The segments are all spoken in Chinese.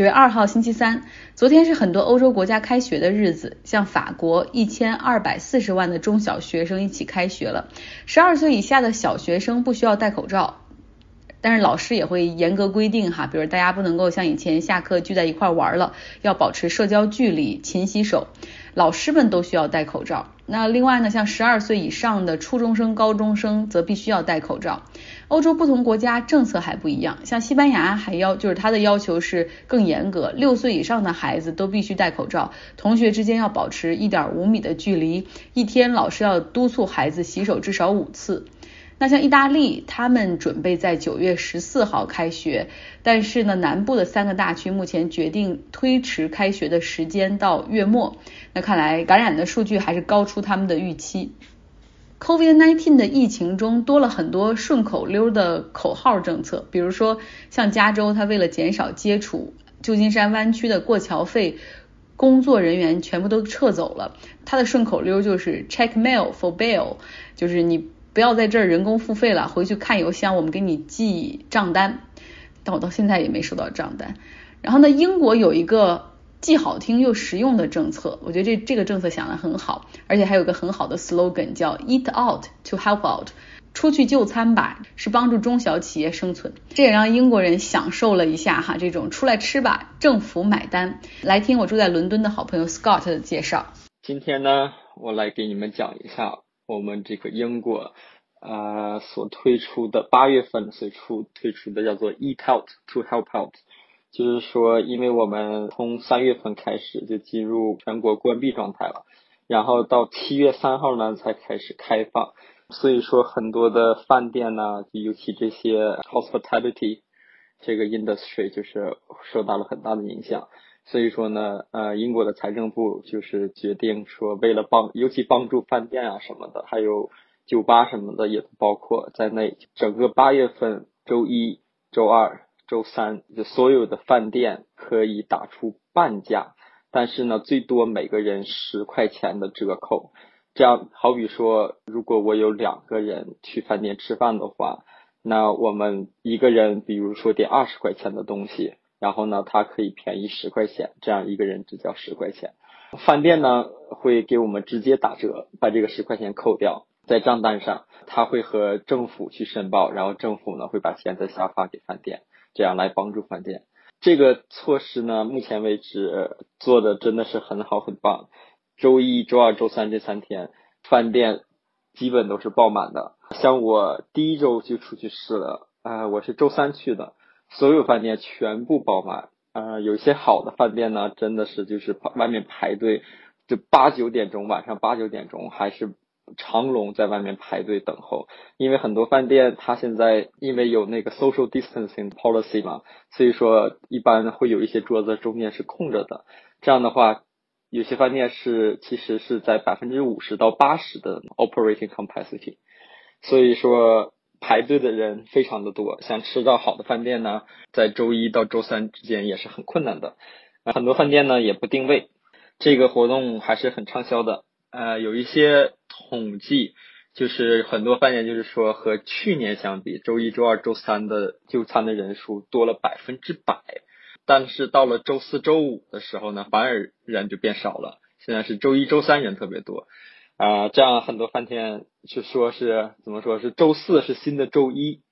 九月二号星期三，昨天是很多欧洲国家开学的日子，像法国一千二百四十万的中小学生一起开学了，十二岁以下的小学生不需要戴口罩。但是老师也会严格规定哈，比如大家不能够像以前下课聚在一块玩了，要保持社交距离，勤洗手。老师们都需要戴口罩。那另外呢，像十二岁以上的初中生、高中生则必须要戴口罩。欧洲不同国家政策还不一样，像西班牙还要就是它的要求是更严格，六岁以上的孩子都必须戴口罩，同学之间要保持一点五米的距离，一天老师要督促孩子洗手至少五次。那像意大利，他们准备在九月十四号开学，但是呢，南部的三个大区目前决定推迟开学的时间到月末。那看来感染的数据还是高出他们的预期。COVID-19 的疫情中多了很多顺口溜的口号政策，比如说像加州，它为了减少接触，旧金山湾区的过桥费工作人员全部都撤走了。它的顺口溜就是 Check mail for bail，就是你。不要在这儿人工付费了，回去看邮箱，我们给你寄账单。但我到现在也没收到账单。然后呢，英国有一个既好听又实用的政策，我觉得这这个政策想的很好，而且还有个很好的 slogan 叫 Eat out to help out，出去就餐吧，是帮助中小企业生存。这也让英国人享受了一下哈，这种出来吃吧，政府买单。来听我住在伦敦的好朋友 Scott 的介绍。今天呢，我来给你们讲一下。我们这个英国啊所推出的八月份所出推出的叫做 Eat Out to Help Out，就是说，因为我们从三月份开始就进入全国关闭状态了，然后到七月三号呢才开始开放，所以说很多的饭店呢，尤其这些 hospitality 这个 industry 就是受到了很大的影响。所以说呢，呃，英国的财政部就是决定说，为了帮，尤其帮助饭店啊什么的，还有酒吧什么的，也包括在内。整个八月份周一、周二、周三，就所有的饭店可以打出半价，但是呢，最多每个人十块钱的折扣。这样，好比说，如果我有两个人去饭店吃饭的话，那我们一个人，比如说点二十块钱的东西。然后呢，它可以便宜十块钱，这样一个人只交十块钱。饭店呢会给我们直接打折，把这个十块钱扣掉在账单上，他会和政府去申报，然后政府呢会把钱再下发给饭店，这样来帮助饭店。这个措施呢，目前为止做的真的是很好很棒。周一周二周三这三天，饭店基本都是爆满的。像我第一周就出去试了，啊，我是周三去的。所有饭店全部爆满，呃，有些好的饭店呢，真的是就是外面排队，就八九点钟，晚上八九点钟还是长龙在外面排队等候。因为很多饭店它现在因为有那个 social distancing policy 嘛，所以说一般会有一些桌子中间是空着的。这样的话，有些饭店是其实是在百分之五十到八十的 operating capacity，所以说。排队的人非常的多，想吃到好的饭店呢，在周一到周三之间也是很困难的。很多饭店呢也不定位，这个活动还是很畅销的。呃，有一些统计，就是很多饭店就是说和去年相比，周一周二周三的就餐的人数多了百分之百，但是到了周四周五的时候呢，反而人就变少了。现在是周一周三人特别多。啊，这样很多饭店就说是怎么说是周四是新的周一，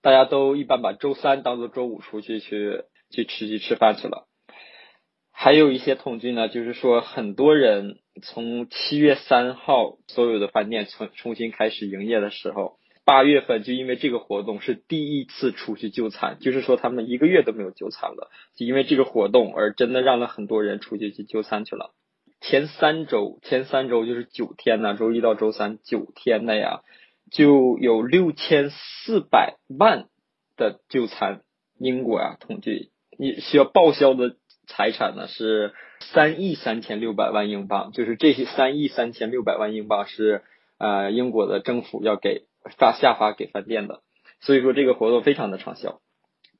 大家都一般把周三当做周五出去去去吃去吃饭去了。还有一些统计呢，就是说很多人从七月三号所有的饭店重重新开始营业的时候，八月份就因为这个活动是第一次出去就餐，就是说他们一个月都没有就餐了，就因为这个活动而真的让了很多人出去去就餐去了。前三周，前三周就是九天呢，周一到周三九天的呀，就有六千四百万的就餐。英国啊，统计你需要报销的财产呢是三亿三千六百万英镑，就是这些三亿三千六百万英镑是呃英国的政府要给发下发给饭店的，所以说这个活动非常的畅销。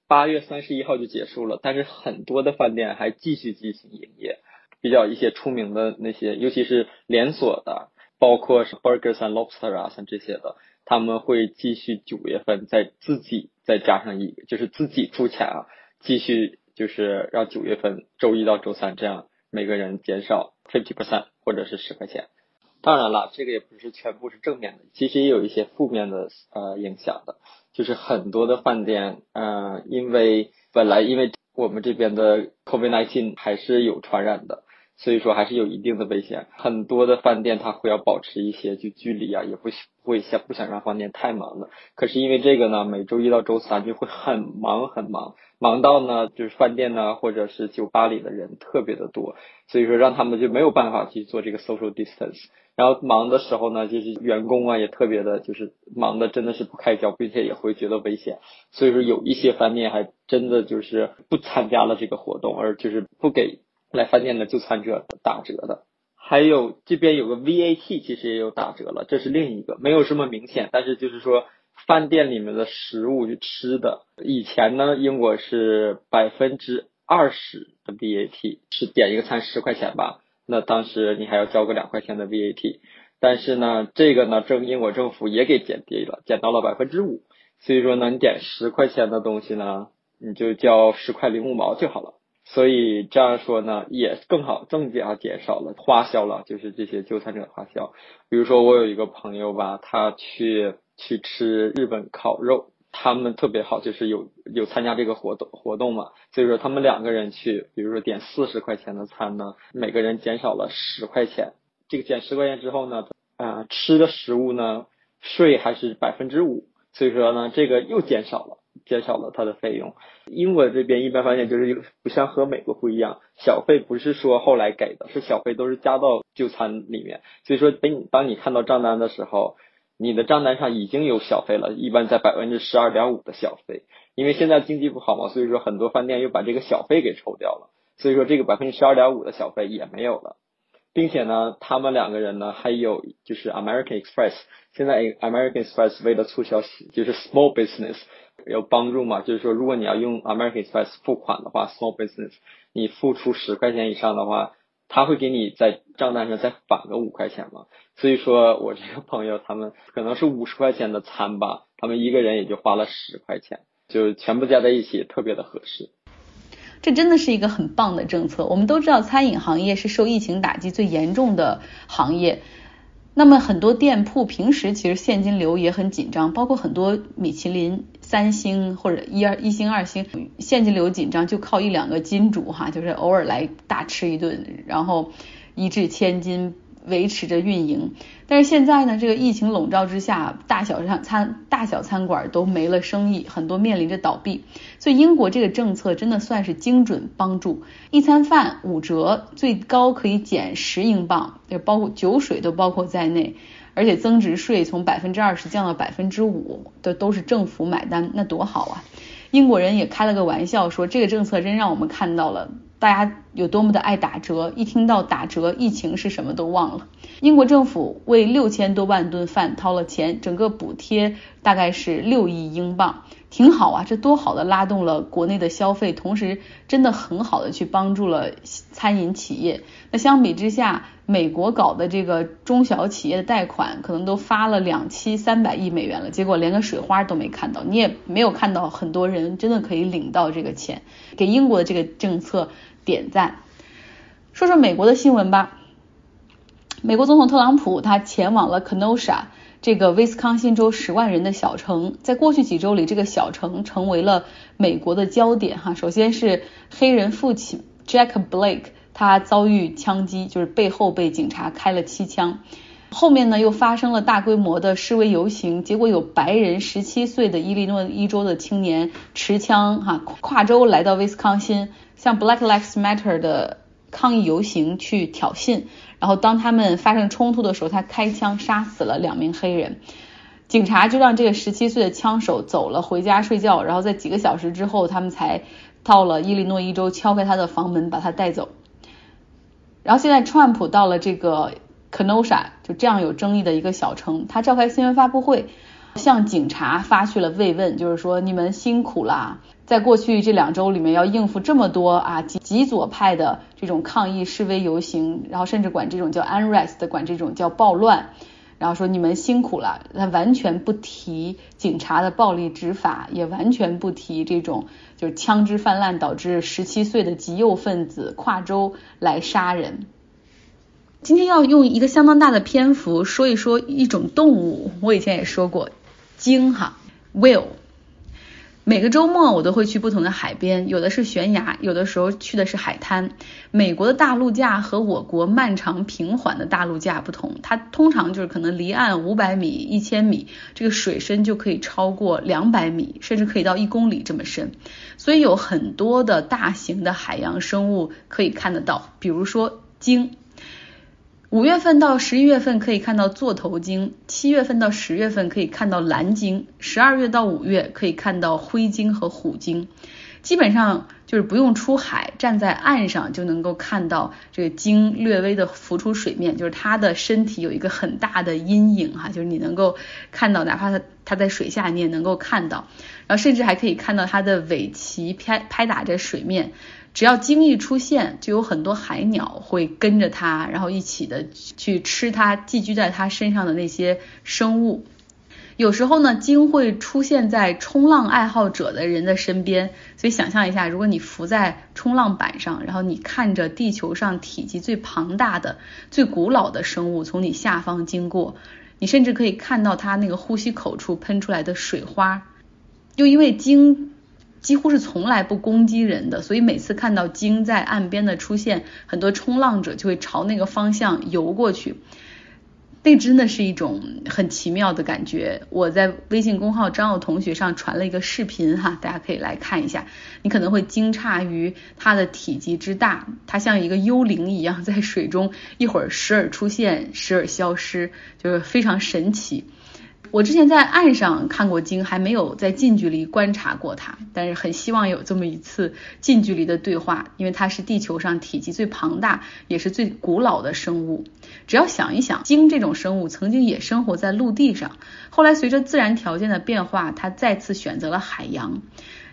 八月三十一号就结束了，但是很多的饭店还继续进行营业。比较一些出名的那些，尤其是连锁的，包括是 Burgers and Lobster 啊，像这些的，他们会继续九月份再自己再加上一，就是自己出钱啊，继续就是让九月份周一到周三这样每个人减少 fifty percent 或者是十块钱。当然了，这个也不是全部是正面的，其实也有一些负面的呃影响的，就是很多的饭店，呃，因为本来因为我们这边的 COVID-19 还是有传染的。所以说还是有一定的危险，很多的饭店它会要保持一些就距离啊，也不会想不想让饭店太忙的。可是因为这个呢，每周一到周三就会很忙很忙，忙到呢就是饭店呢或者是酒吧里的人特别的多，所以说让他们就没有办法去做这个 social distance。然后忙的时候呢，就是员工啊也特别的，就是忙的真的是不开交，并且也会觉得危险。所以说有一些饭店还真的就是不参加了这个活动，而就是不给。来饭店的就餐者打折的，还有这边有个 VAT，其实也有打折了，这是另一个，没有什么明显，但是就是说饭店里面的食物就吃的，以前呢英国是百分之二十的 VAT，是点一个餐十块钱吧，那当时你还要交个两块钱的 VAT，但是呢这个呢政英国政府也给减低了，减到了百分之五，所以说呢你点十块钱的东西呢，你就交十块零五毛就好了。所以这样说呢，也更好，更加减少了花销了，就是这些就餐者花销。比如说我有一个朋友吧，他去去吃日本烤肉，他们特别好，就是有有参加这个活动活动嘛，所以说他们两个人去，比如说点四十块钱的餐呢，每个人减少了十块钱。这个减十块钱之后呢，啊，吃的食物呢税还是百分之五，所以说呢，这个又减少了。减少了它的费用。英国这边一般发现就是不像和美国不一样，小费不是说后来给的，是小费都是加到就餐里面。所以说，等你当你看到账单的时候，你的账单上已经有小费了，一般在百分之十二点五的小费。因为现在经济不好嘛，所以说很多饭店又把这个小费给抽掉了，所以说这个百分之十二点五的小费也没有了，并且呢，他们两个人呢还有就是 American Express，现在 American Express 为了促销就是 small business。有帮助嘛？就是说，如果你要用 American Express 付款的话，Small Business，你付出十块钱以上的话，他会给你在账单上再返个五块钱嘛。所以说我这个朋友他们可能是五十块钱的餐吧，他们一个人也就花了十块钱，就全部加在一起特别的合适。这真的是一个很棒的政策。我们都知道，餐饮行业是受疫情打击最严重的行业。那么很多店铺平时其实现金流也很紧张，包括很多米其林三星或者一二一星二星，现金流紧张就靠一两个金主哈，就是偶尔来大吃一顿，然后一掷千金。维持着运营，但是现在呢，这个疫情笼罩之下，大小餐餐大小餐馆都没了生意，很多面临着倒闭。所以英国这个政策真的算是精准帮助，一餐饭五折，最高可以减十英镑，也包括酒水都包括在内，而且增值税从百分之二十降到百分之五，的都是政府买单，那多好啊！英国人也开了个玩笑说，这个政策真让我们看到了。大家有多么的爱打折，一听到打折，疫情是什么都忘了。英国政府为六千多万吨饭掏了钱，整个补贴大概是六亿英镑，挺好啊，这多好的拉动了国内的消费，同时真的很好的去帮助了餐饮企业。那相比之下，美国搞的这个中小企业的贷款，可能都发了两期三百亿美元了，结果连个水花都没看到，你也没有看到很多人真的可以领到这个钱，给英国的这个政策。点赞，说说美国的新闻吧。美国总统特朗普他前往了 Kenosha 这个威斯康星州十万人的小城，在过去几周里，这个小城成为了美国的焦点哈。首先是黑人父亲 Jack Blake，他遭遇枪击，就是背后被警察开了七枪。后面呢又发生了大规模的示威游行，结果有白人十七岁的伊利诺伊州的青年持枪哈跨州来到威斯康星。向 Black Lives Matter 的抗议游行去挑衅，然后当他们发生冲突的时候，他开枪杀死了两名黑人，警察就让这个十七岁的枪手走了，回家睡觉。然后在几个小时之后，他们才到了伊利诺伊州，敲开他的房门，把他带走。然后现在川普到了这个 Kenosha，就这样有争议的一个小城，他召开新闻发布会，向警察发去了慰问，就是说你们辛苦啦。在过去这两周里面，要应付这么多啊极极左派的这种抗议示威游行，然后甚至管这种叫 unrest，管这种叫暴乱。然后说你们辛苦了，他完全不提警察的暴力执法，也完全不提这种就是枪支泛滥导致十七岁的极右分子跨州来杀人。今天要用一个相当大的篇幅说一说一种动物，我以前也说过，鲸哈，will，。每个周末我都会去不同的海边，有的是悬崖，有的时候去的是海滩。美国的大陆架和我国漫长平缓的大陆架不同，它通常就是可能离岸五百米、一千米，这个水深就可以超过两百米，甚至可以到一公里这么深。所以有很多的大型的海洋生物可以看得到，比如说鲸。五月份到十一月份可以看到座头鲸，七月份到十月份可以看到蓝鲸，十二月到五月可以看到灰鲸和虎鲸。基本上就是不用出海，站在岸上就能够看到这个鲸略微的浮出水面，就是它的身体有一个很大的阴影哈，就是你能够看到，哪怕它它在水下你也能够看到，然后甚至还可以看到它的尾鳍拍拍打着水面。只要鲸一出现，就有很多海鸟会跟着它，然后一起的去吃它寄居在它身上的那些生物。有时候呢，鲸会出现在冲浪爱好者的人的身边。所以想象一下，如果你浮在冲浪板上，然后你看着地球上体积最庞大的、最古老的生物从你下方经过，你甚至可以看到它那个呼吸口处喷出来的水花。又因为鲸。几乎是从来不攻击人的，所以每次看到鲸在岸边的出现，很多冲浪者就会朝那个方向游过去。那真的是一种很奇妙的感觉。我在微信公号张奥同学上传了一个视频哈，大家可以来看一下。你可能会惊诧于它的体积之大，它像一个幽灵一样在水中，一会儿时而出现，时而消失，就是非常神奇。我之前在岸上看过鲸，还没有在近距离观察过它，但是很希望有这么一次近距离的对话，因为它是地球上体积最庞大，也是最古老的生物。只要想一想，鲸这种生物曾经也生活在陆地上，后来随着自然条件的变化，它再次选择了海洋。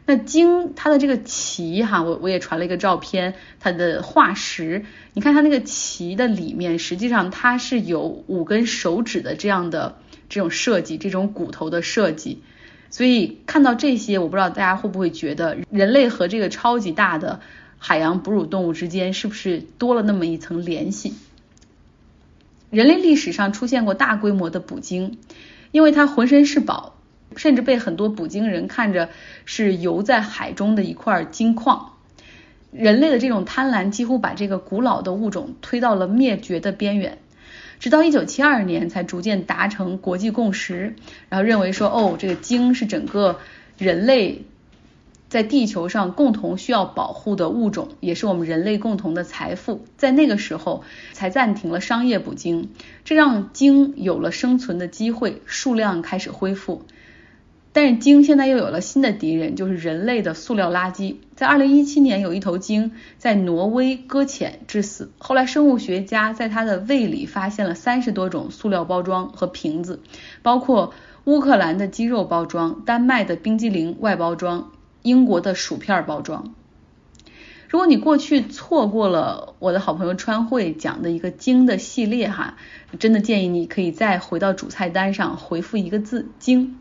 那鲸它的这个鳍哈，我我也传了一个照片，它的化石，你看它那个鳍的里面，实际上它是有五根手指的这样的。这种设计，这种骨头的设计，所以看到这些，我不知道大家会不会觉得，人类和这个超级大的海洋哺乳动物之间是不是多了那么一层联系？人类历史上出现过大规模的捕鲸，因为它浑身是宝，甚至被很多捕鲸人看着是游在海中的一块金矿。人类的这种贪婪，几乎把这个古老的物种推到了灭绝的边缘。直到一九七二年才逐渐达成国际共识，然后认为说，哦，这个鲸是整个人类在地球上共同需要保护的物种，也是我们人类共同的财富。在那个时候才暂停了商业捕鲸，这让鲸有了生存的机会，数量开始恢复。但是鲸现在又有了新的敌人，就是人类的塑料垃圾。在二零一七年，有一头鲸在挪威搁浅致死。后来，生物学家在它的胃里发现了三十多种塑料包装和瓶子，包括乌克兰的鸡肉包装、丹麦的冰激凌外包装、英国的薯片包装。如果你过去错过了我的好朋友川汇讲的一个鲸的系列哈，真的建议你可以再回到主菜单上回复一个字“鲸”。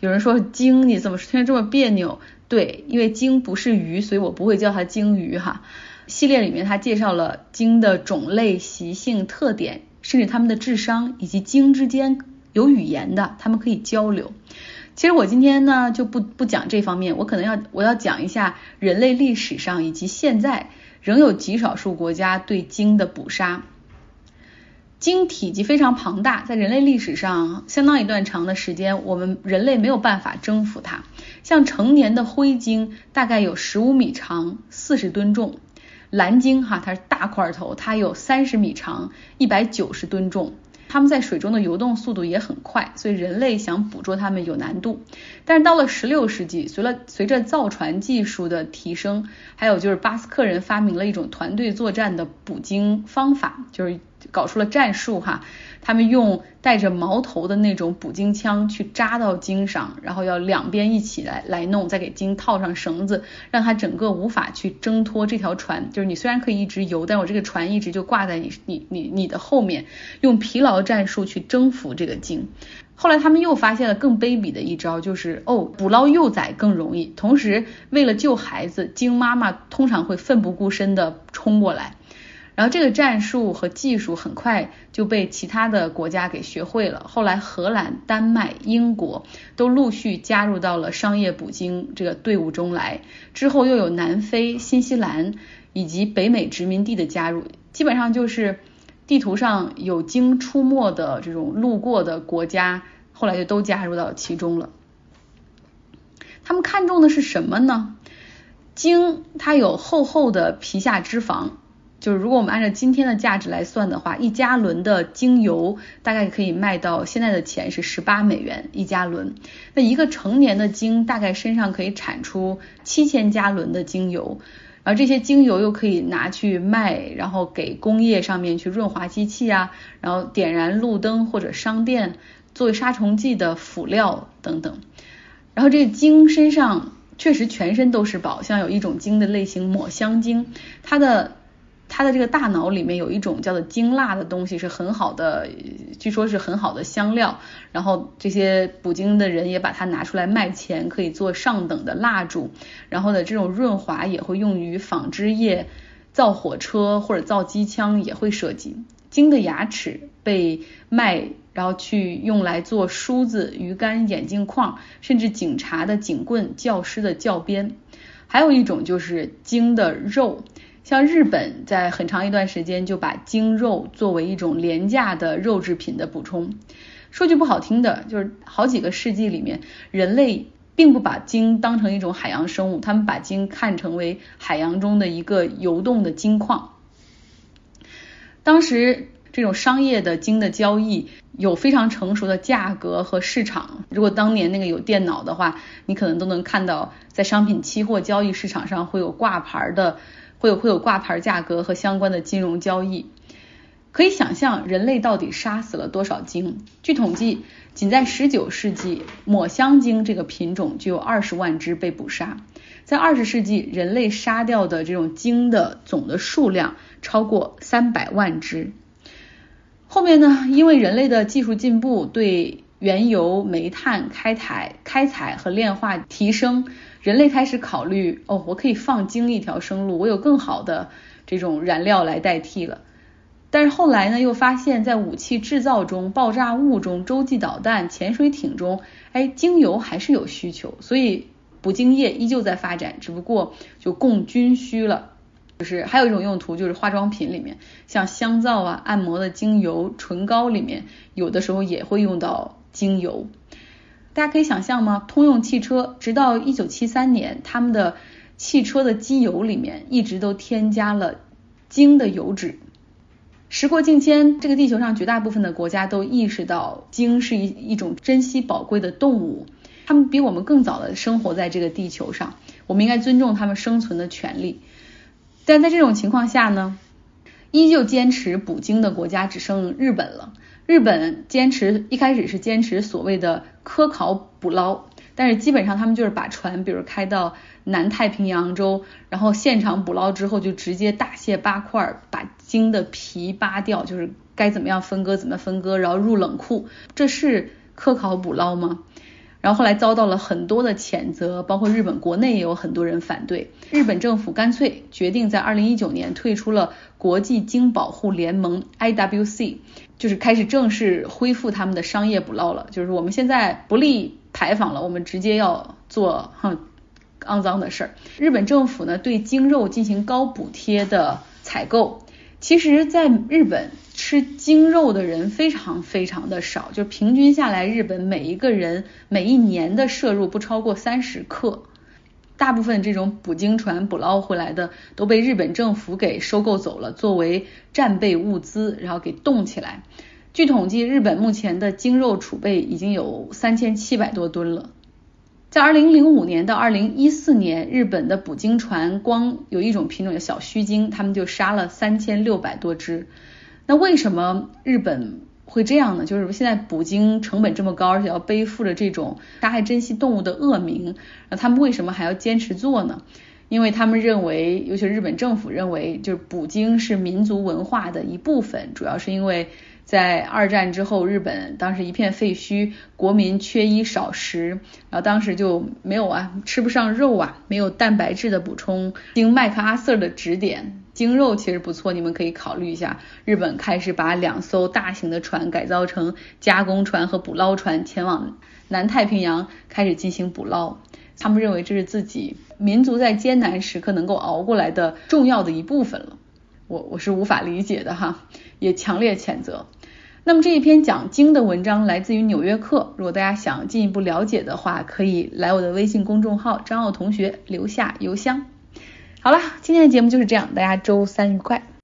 有人说鲸，你怎么听着这么别扭？对，因为鲸不是鱼，所以我不会叫它鲸鱼哈。系列里面它介绍了鲸的种类、习性、特点，甚至它们的智商，以及鲸之间有语言的，它们可以交流。其实我今天呢就不不讲这方面，我可能要我要讲一下人类历史上以及现在仍有极少数国家对鲸的捕杀。鲸体积非常庞大，在人类历史上相当一段长的时间，我们人类没有办法征服它。像成年的灰鲸大概有十五米长，四十吨重；蓝鲸哈，它是大块头，它有三十米长，一百九十吨重。它们在水中的游动速度也很快，所以人类想捕捉它们有难度。但是到了十六世纪，随了随着造船技术的提升，还有就是巴斯克人发明了一种团队作战的捕鲸方法，就是搞出了战术哈。他们用带着矛头的那种捕鲸枪去扎到鲸上，然后要两边一起来来弄，再给鲸套上绳子，让它整个无法去挣脱这条船。就是你虽然可以一直游，但我这个船一直就挂在你你你你的后面，用疲劳战术去征服这个鲸。后来他们又发现了更卑鄙的一招，就是哦，捕捞幼崽更容易。同时，为了救孩子，鲸妈妈通常会奋不顾身地冲过来。然后这个战术和技术很快就被其他的国家给学会了。后来荷兰、丹麦、英国都陆续加入到了商业捕鲸这个队伍中来。之后又有南非、新西兰以及北美殖民地的加入，基本上就是地图上有鲸出没的这种路过的国家，后来就都加入到其中了。他们看重的是什么呢？鲸它有厚厚的皮下脂肪。就是如果我们按照今天的价值来算的话，一加仑的精油大概可以卖到现在的钱是十八美元一加仑。那一个成年的鲸大概身上可以产出七千加仑的精油，然后这些精油又可以拿去卖，然后给工业上面去润滑机器啊，然后点燃路灯或者商店作为杀虫剂的辅料等等。然后这个鲸身上确实全身都是宝，像有一种鲸的类型抹香鲸，它的。它的这个大脑里面有一种叫做精蜡的东西，是很好的，据说是很好的香料。然后这些捕鲸的人也把它拿出来卖钱，可以做上等的蜡烛。然后呢，这种润滑也会用于纺织业、造火车或者造机枪也会涉及。鲸的牙齿被卖，然后去用来做梳子、鱼竿、眼镜框，甚至警察的警棍、教师的教鞭。还有一种就是鲸的肉。像日本在很长一段时间就把鲸肉作为一种廉价的肉制品的补充。说句不好听的，就是好几个世纪里面，人类并不把鲸当成一种海洋生物，他们把鲸看成为海洋中的一个游动的金矿。当时这种商业的鲸的交易有非常成熟的价格和市场。如果当年那个有电脑的话，你可能都能看到在商品期货交易市场上会有挂牌的。会有会有挂牌价格和相关的金融交易，可以想象人类到底杀死了多少鲸？据统计，仅在十九世纪，抹香鲸这个品种就有二十万只被捕杀。在二十世纪，人类杀掉的这种鲸的总的数量超过三百万只。后面呢，因为人类的技术进步，对原油、煤炭开采、开采和炼化提升。人类开始考虑，哦，我可以放精一条生路，我有更好的这种燃料来代替了。但是后来呢，又发现，在武器制造中、爆炸物中、洲际导弹、潜水艇中，哎，精油还是有需求，所以捕鲸业依旧在发展，只不过就供军需了。就是还有一种用途，就是化妆品里面，像香皂啊、按摩的精油、唇膏里面，有的时候也会用到精油。大家可以想象吗？通用汽车直到一九七三年，他们的汽车的机油里面一直都添加了鲸的油脂。时过境迁，这个地球上绝大部分的国家都意识到鲸是一一种珍稀宝贵的动物，他们比我们更早的生活在这个地球上，我们应该尊重他们生存的权利。但在这种情况下呢，依旧坚持捕鲸的国家只剩日本了。日本坚持一开始是坚持所谓的科考捕捞，但是基本上他们就是把船，比如开到南太平洋洲，然后现场捕捞之后就直接大卸八块，把鲸的皮扒掉，就是该怎么样分割怎么分割，然后入冷库，这是科考捕捞吗？然后后来遭到了很多的谴责，包括日本国内也有很多人反对，日本政府干脆决定在二零一九年退出了国际鲸保护联盟 IWC，就是开始正式恢复他们的商业捕捞了。就是我们现在不立牌坊了，我们直接要做哼肮脏的事儿。日本政府呢对鲸肉进行高补贴的采购，其实在日本。吃鲸肉的人非常非常的少，就平均下来，日本每一个人每一年的摄入不超过三十克。大部分这种捕鲸船捕捞回来的都被日本政府给收购走了，作为战备物资，然后给冻起来。据统计，日本目前的鲸肉储备已经有三千七百多吨了。在二零零五年到二零一四年，日本的捕鲸船光有一种品种叫小须鲸，他们就杀了三千六百多只。那为什么日本会这样呢？就是现在捕鲸成本这么高，而且要背负着这种杀害珍稀动物的恶名，那他们为什么还要坚持做呢？因为他们认为，尤其是日本政府认为，就是捕鲸是民族文化的一部分，主要是因为在二战之后，日本当时一片废墟，国民缺衣少食，然后当时就没有啊，吃不上肉啊，没有蛋白质的补充。经麦克阿瑟的指点，鲸肉其实不错，你们可以考虑一下。日本开始把两艘大型的船改造成加工船和捕捞船，前往南太平洋开始进行捕捞。他们认为这是自己民族在艰难时刻能够熬过来的重要的一部分了。我我是无法理解的哈，也强烈谴责。那么这一篇讲经的文章来自于《纽约客》，如果大家想进一步了解的话，可以来我的微信公众号张奥同学留下邮箱。好了，今天的节目就是这样，大家周三愉快。